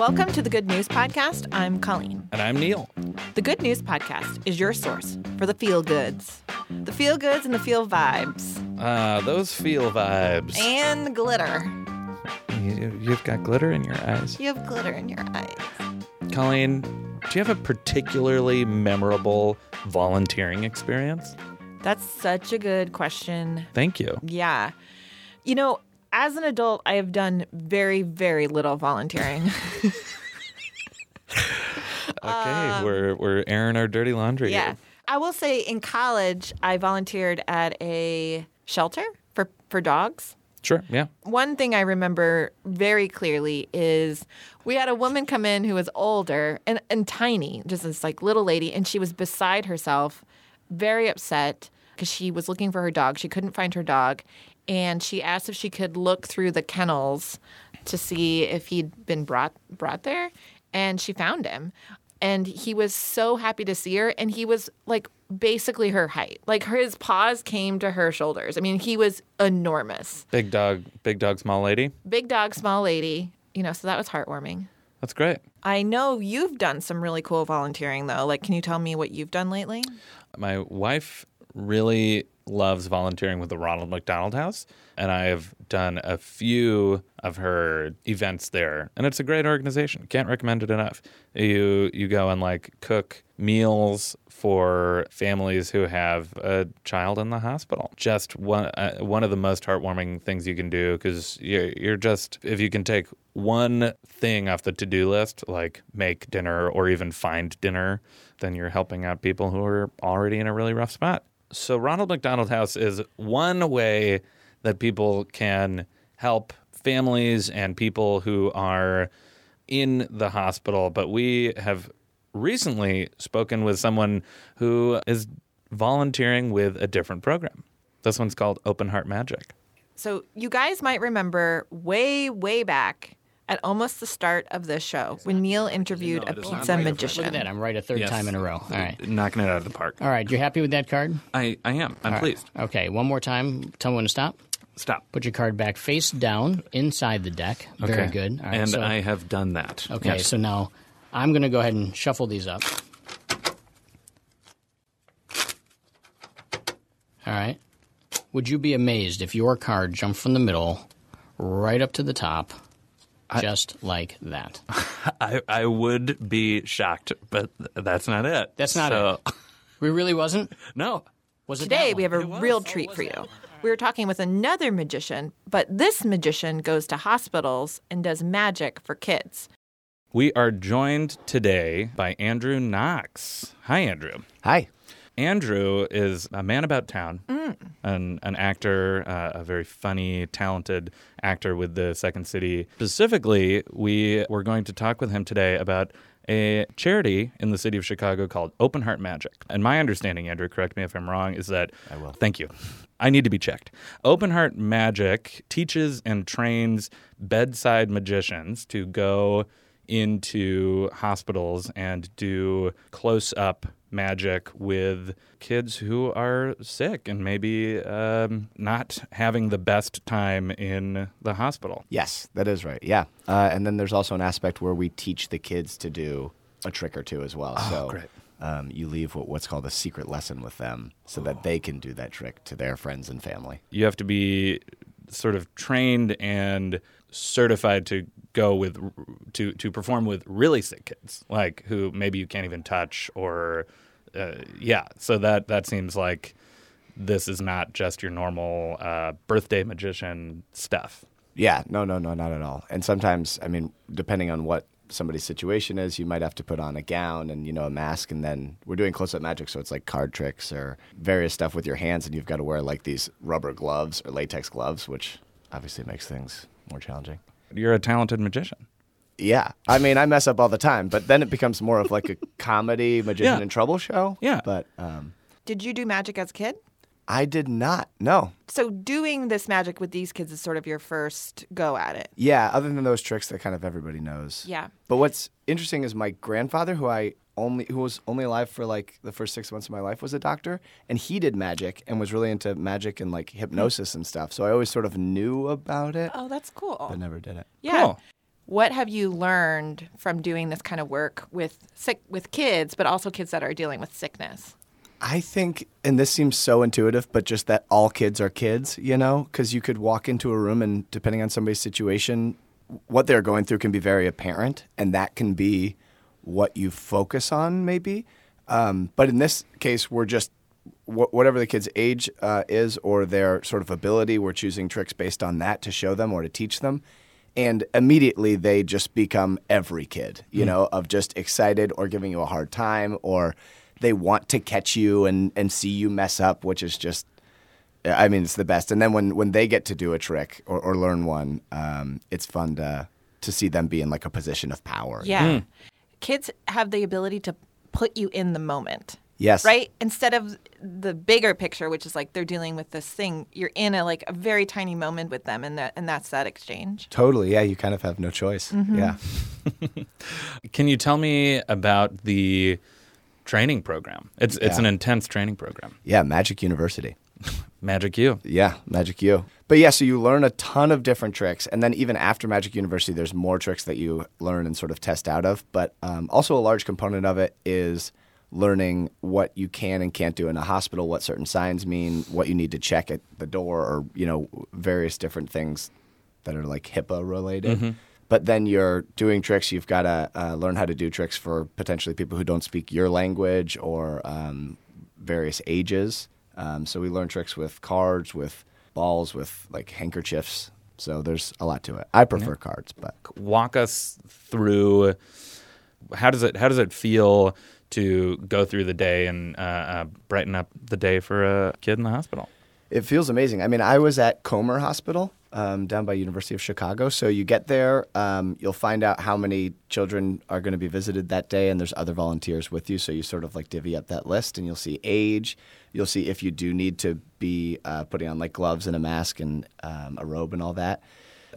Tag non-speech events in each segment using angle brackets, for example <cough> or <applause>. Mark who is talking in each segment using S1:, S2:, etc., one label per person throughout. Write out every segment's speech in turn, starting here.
S1: Welcome to the Good News Podcast. I'm Colleen.
S2: And I'm Neil.
S1: The Good News Podcast is your source for the feel goods, the feel goods and the feel vibes,
S2: Ah, those feel vibes.
S1: and the glitter.
S2: You, you've got glitter in your eyes.
S1: You have glitter in your eyes.
S2: Colleen, do you have a particularly memorable volunteering experience?
S1: That's such a good question.
S2: Thank you.
S1: Yeah. You know, as an adult, I have done very, very little volunteering. <laughs>
S2: Okay, we're we're airing our dirty laundry.
S1: yeah.
S2: here.
S1: I will say in college, I volunteered at a shelter for, for dogs.
S2: Sure. Yeah.
S1: one thing I remember very clearly is we had a woman come in who was older and, and tiny, just this like little lady, and she was beside herself, very upset because she was looking for her dog. She couldn't find her dog. And she asked if she could look through the kennels to see if he'd been brought brought there. And she found him. And he was so happy to see her. And he was like basically her height. Like his paws came to her shoulders. I mean, he was enormous
S2: Big dog, big dog, small lady.
S1: big dog, small lady. You know, so that was heartwarming.
S2: That's great.
S1: I know you've done some really cool volunteering though. Like, can you tell me what you've done lately?
S2: My wife really loves volunteering with the Ronald McDonald House, and I have done a few of her events there, and it's a great organization. Can't recommend it enough. You you go and like cook meals for families who have a child in the hospital. Just one uh, one of the most heartwarming things you can do because you're, you're just if you can take one thing off the to do list, like make dinner or even find dinner, then you're helping out people who are already in a really rough spot. So, Ronald McDonald House is one way that people can help families and people who are in the hospital. But we have recently spoken with someone who is volunteering with a different program. This one's called Open Heart Magic.
S1: So, you guys might remember way, way back at almost the start of this show when Neil interviewed a pizza magician.
S3: Look at that. I'm right a third time in a row. All right.
S4: knocking it out of the park.
S3: All right. You're happy with that card?
S4: I, I am. I'm pleased.
S3: Okay. One more time. Tell me when to stop.
S4: Stop.
S3: Put your card back face down inside the deck. Very
S4: Okay.
S3: good. All right,
S4: and
S3: so,
S4: I have done that.
S3: Okay.
S4: Yes.
S3: So now I'm going to go ahead and shuffle these up. All right. Would you be amazed if your card jumped from the middle right up to the top, just like that? <laughs>
S4: I, I would be shocked, but that's not it.
S3: That's not
S4: so,
S3: it. We really wasn't. <laughs>
S4: No.
S3: Was it
S1: Today, we have a real treat for you. We were talking with another magician, but this magician goes to hospitals and does magic for kids.
S2: We are joined today by Andrew Knox. Hi, Andrew.
S5: Hi.
S2: Andrew is a man about town, an, an actor, uh, a very funny, talented actor with the Second City. Specifically, we were going to talk with him today about a charity in the city of Chicago called Open Heart Magic. And my understanding, Andrew, correct me if I'm wrong, is that I will. Thank you. I need to be checked. Open Heart Magic teaches and trains bedside magicians to go into hospitals and do close up magic with kids who are sick and maybe um, not having the best time in the hospital.
S5: Yes, that is right. Yeah. Uh, and then there's also an aspect where we teach the kids to do a trick or two as well. so
S2: great.
S5: Um, you leave what, what's called a secret lesson with them so that they can do that trick to their friends and family.
S2: You have to be sort of trained and certified to go with to to perform with really sick kids, like who maybe you can't even touch or uh, yeah. So that that seems like this is not just your normal uh, birthday magician stuff.
S5: Yeah. No, no, no, not at all. And sometimes, I mean, depending on what somebody's situation is, you might have to put on a gown and, you know, a mask. And then we're doing close up magic. So it's like card tricks or various stuff with your hands. And you've got to wear like these rubber gloves or latex gloves, which obviously makes things more challenging.
S2: You're a talented magician.
S5: Yeah. I mean, I mess up all the time, but then it becomes more of like a <laughs> comedy magician
S2: Yeah.
S5: in trouble show.
S2: Yeah.
S5: But um,
S1: Did you do magic as a kid?
S5: I did not. No.
S1: So doing this magic with these kids is sort of your first go at it.
S5: Yeah. Other than those tricks that kind of everybody knows.
S1: Yeah.
S5: But what's interesting is my grandfather, who I only who was only alive for like the first six months of my life, was a doctor, and he did magic and was really into magic and like hmm. hypnosis and stuff. So I always sort of knew about it,
S1: Oh, that's cool.
S5: but never did it.
S1: Yeah.
S2: Cool.
S1: What have you learned from doing this kind of work with sick with kids, but also kids that are dealing with sickness?
S5: I think, and this seems so intuitive, but just that all kids are kids, you know, because you could walk into a room and depending on somebody's situation, what they're going through can be very apparent, and that can be what you focus on, maybe. Um, but in this case, we're just wh- whatever the kid's age uh, is or their sort of ability, we're choosing tricks based on that to show them or to teach them. And immediately they just become every kid, you know, of just excited or giving you a hard time or they want to catch you and, and see you mess up, which is just, I mean, it's the best. And then when, when they get to do a trick or, or learn one, um, it's fun to, to see them be in like a position of power.
S1: Yeah. Kids have the ability to put you in the moment.
S5: Yes.
S1: Right? Instead of the bigger picture, which is like they're dealing with this thing, you're in a like a very tiny moment with them and that and that's that exchange.
S5: Totally. Yeah. You kind of have no choice. Mm-hmm. Yeah. <laughs>
S2: Can you tell me about the training program? It's it's an intense training program.
S5: Yeah. Magic University. <laughs>
S2: Magic U.
S5: Yeah, Magic U. But yeah, so you learn a ton of different tricks, and then even after Magic University, there's more tricks that you learn and sort of test out of. But um, also a large component of it is learning what you can and can't do in a hospital, what certain signs mean, what you need to check at the door, or you know various different things that are like HIPAA related. But then you're doing tricks. You've got to uh, learn how to do tricks for potentially people who don't speak your language or um, various ages. Um, so we learn tricks with cards, with balls, with like handkerchiefs. So there's a lot to it. I prefer cards, but
S2: Walk us through how does it how does it feel to go through the day and uh, uh, brighten up the day for a kid in the hospital?
S5: It feels amazing. I mean, I was at Comer Hospital um, down by University of Chicago. So you get there, um, you'll find out how many children are going to be visited that day, and there's other volunteers with you. So you sort of like divvy up that list, and you'll see age. You'll see if you do need to be uh, putting on like gloves and a mask and um, a robe and all that.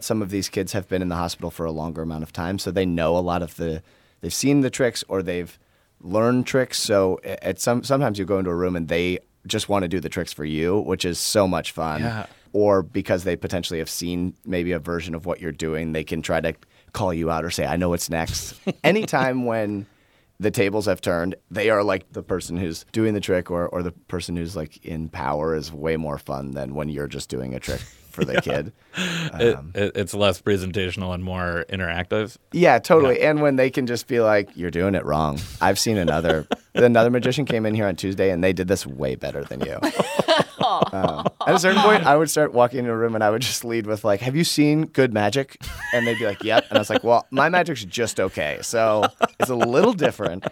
S5: Some of these kids have been in the hospital for a longer amount of time, so they know a lot of the. They've seen the tricks or they've learned tricks. So at some sometimes you go into a room and they just want to do the tricks for you, which is so much fun.
S2: Yeah.
S5: Or because they potentially have seen maybe a version of what you're doing, they can try to call you out or say, "I know what's next." <laughs> Anytime when the tables have turned, they are like the person who's doing the trick or, or the person who's like in power is way more fun than when you're just doing a trick for the <laughs> kid.
S2: It, um, it, it's less presentational and more interactive.
S5: Yeah, totally. And when they can just be like, "You're doing it wrong." I've seen another <laughs> another magician came in here on Tuesday and they did this way better than you. Um, at a certain point, I would start walking into a room and I would just lead with like, "Have you seen good magic?" And they'd be like, "Yep." And I was like, "Well, my magic's just okay, so it's a little different."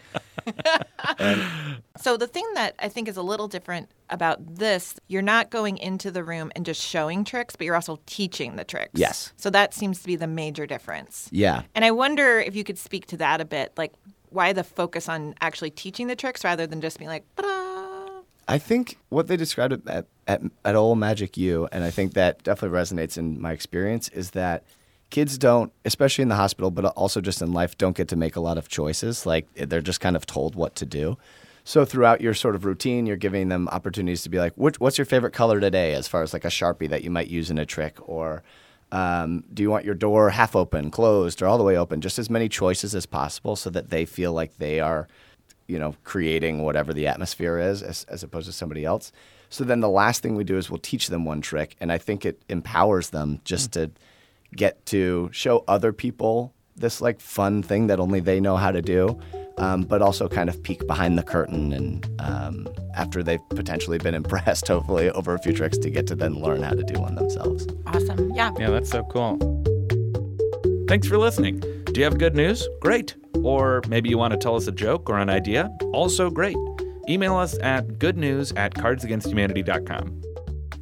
S1: So the thing that I think is a little different about this, you're not going into the room and just showing tricks, but you're also teaching the tricks.
S5: Yes.
S1: So that seems to be the major difference.
S5: Yeah.
S1: And I wonder if you could speak to that a bit, like why the focus on actually teaching the tricks rather than just being like, "Ta-da."
S5: I think what they described at, at, at, Old Magic U, and I think that definitely resonates in my experience, is that kids don't, especially in the hospital, but also just in life, don't get to make a lot of choices. Like they're just kind of told what to do. So throughout your sort of routine, you're giving them opportunities to be like, what's your favorite color today, as far as like a sharpie that you might use in a trick, or um, do you want your door half open, closed, or all the way open? Just as many choices as possible, so that they feel like they are you know, creating whatever the atmosphere is as, as opposed to somebody else. So then the last thing we do is we'll teach them one trick. And I think it empowers them just to get to show other people this like fun thing that only they know how to do, um, but also kind of peek behind the curtain and um, after they've potentially been <laughs> impressed, hopefully over a few tricks to get to then learn how to do one themselves.
S1: Awesome. Yeah.
S2: Yeah, that's so cool. Thanks for listening. Do you have good news? Great. Or maybe you want to tell us a joke or an idea? Also great. Email us at goodnews at cardsagainsthumanity.com.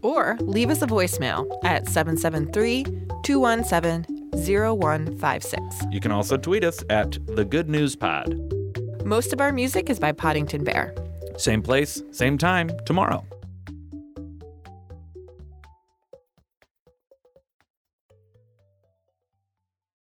S1: Or leave us a voicemail at 773 217 0156.
S2: You can also tweet us at the Good News Pod.
S1: Most of our music is by Poddington Bear.
S2: Same place, same time tomorrow.